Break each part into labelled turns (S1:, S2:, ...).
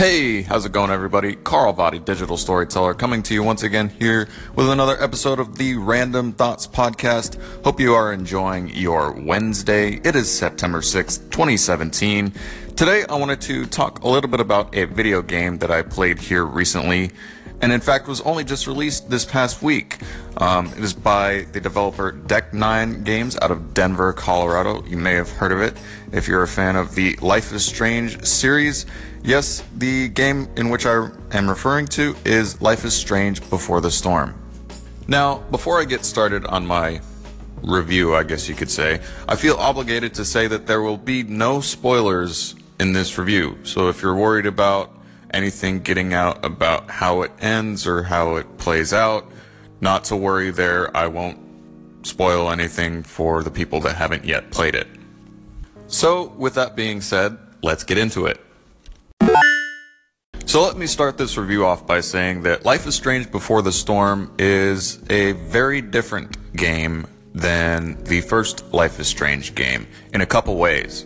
S1: Hey, how's it going, everybody? Carl Vadi, digital storyteller, coming to you once again here with another episode of the Random Thoughts Podcast. Hope you are enjoying your Wednesday. It is September 6th, 2017. Today, I wanted to talk a little bit about a video game that I played here recently, and in fact was only just released this past week. Um, it is by the developer Deck Nine Games out of Denver, Colorado. You may have heard of it if you're a fan of the Life is Strange series. Yes, the game in which I am referring to is Life is Strange Before the Storm. Now, before I get started on my review, I guess you could say, I feel obligated to say that there will be no spoilers in this review. So if you're worried about anything getting out about how it ends or how it plays out, not to worry there. I won't spoil anything for the people that haven't yet played it. So, with that being said, let's get into it. So let me start this review off by saying that Life is Strange Before the Storm is a very different game than the first Life is Strange game in a couple ways.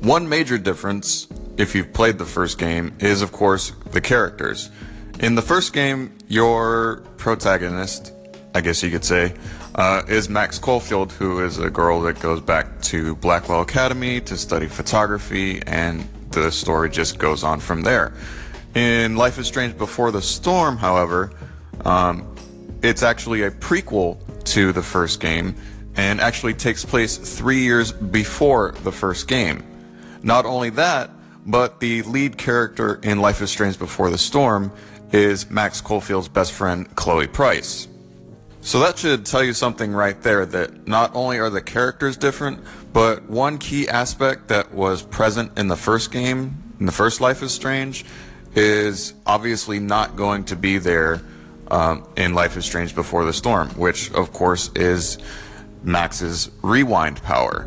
S1: One major difference, if you've played the first game, is of course the characters. In the first game, your protagonist, I guess you could say, uh, is Max Caulfield, who is a girl that goes back to Blackwell Academy to study photography, and the story just goes on from there. In Life is Strange Before the Storm, however, um, it's actually a prequel to the first game and actually takes place three years before the first game. Not only that, but the lead character in Life is Strange Before the Storm is Max Caulfield's best friend, Chloe Price. So that should tell you something right there that not only are the characters different, but one key aspect that was present in the first game, in the first Life is Strange, is obviously not going to be there um, in Life is Strange Before the Storm, which of course is Max's rewind power.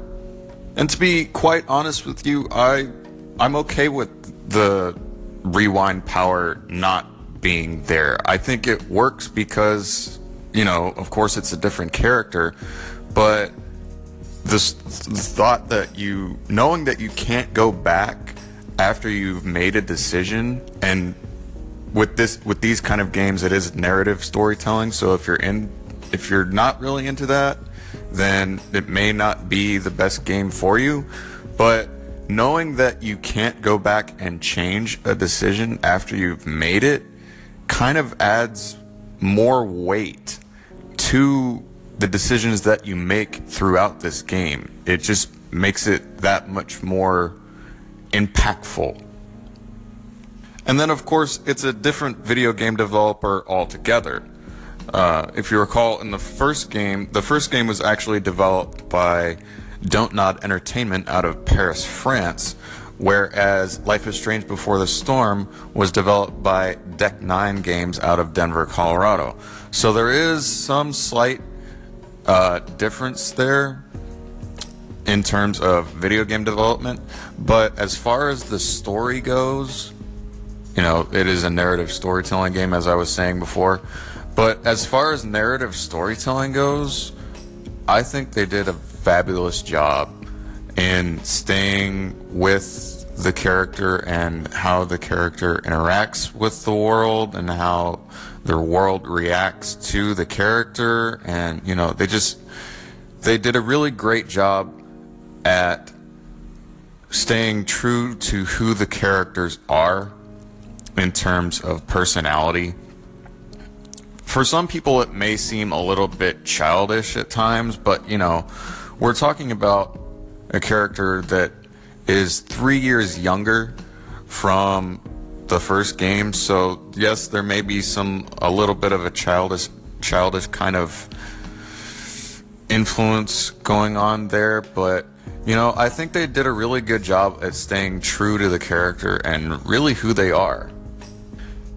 S1: And to be quite honest with you, I I'm okay with the rewind power not being there. I think it works because you know, of course, it's a different character, but this thought that you knowing that you can't go back after you've made a decision and with this with these kind of games it is narrative storytelling so if you're in if you're not really into that then it may not be the best game for you but knowing that you can't go back and change a decision after you've made it kind of adds more weight to the decisions that you make throughout this game it just makes it that much more impactful. And then, of course, it's a different video game developer altogether. Uh, if you recall, in the first game, the first game was actually developed by Don't Nod Entertainment out of Paris, France, whereas Life is Strange Before the Storm was developed by Deck Nine Games out of Denver, Colorado. So there is some slight uh, difference there in terms of video game development. But as far as the story goes, you know, it is a narrative storytelling game, as I was saying before. But as far as narrative storytelling goes, I think they did a fabulous job in staying with the character and how the character interacts with the world and how the world reacts to the character and you know they just they did a really great job at staying true to who the characters are in terms of personality. For some people, it may seem a little bit childish at times, but you know, we're talking about a character that is three years younger from the first game. So yes, there may be some a little bit of a childish, childish kind of influence going on there, but you know, I think they did a really good job at staying true to the character and really who they are.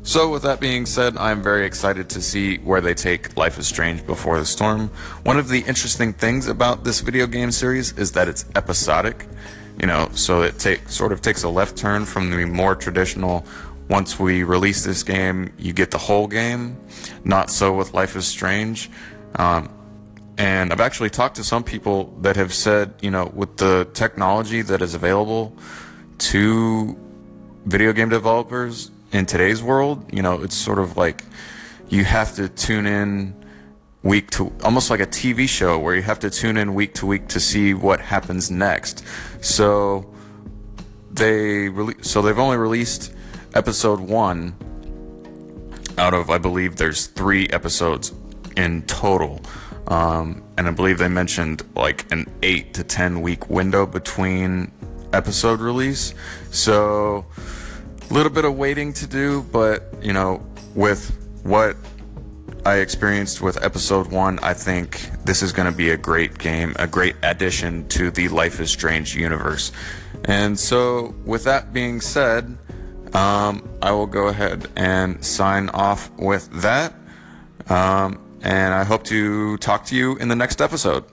S1: So, with that being said, I'm very excited to see where they take Life is Strange Before the Storm. One of the interesting things about this video game series is that it's episodic. You know, so it take, sort of takes a left turn from the more traditional once we release this game, you get the whole game. Not so with Life is Strange. Um, and I've actually talked to some people that have said, you know, with the technology that is available to video game developers in today's world, you know, it's sort of like you have to tune in week to almost like a TV show where you have to tune in week to week to see what happens next. So they rele- so they've only released episode 1 out of I believe there's 3 episodes in total. Um, and I believe they mentioned like an 8 to 10 week window between episode release. So a little bit of waiting to do, but you know, with what I experienced with episode one, I think this is going to be a great game, a great addition to the Life is Strange universe. And so, with that being said, um, I will go ahead and sign off with that. Um, and I hope to talk to you in the next episode.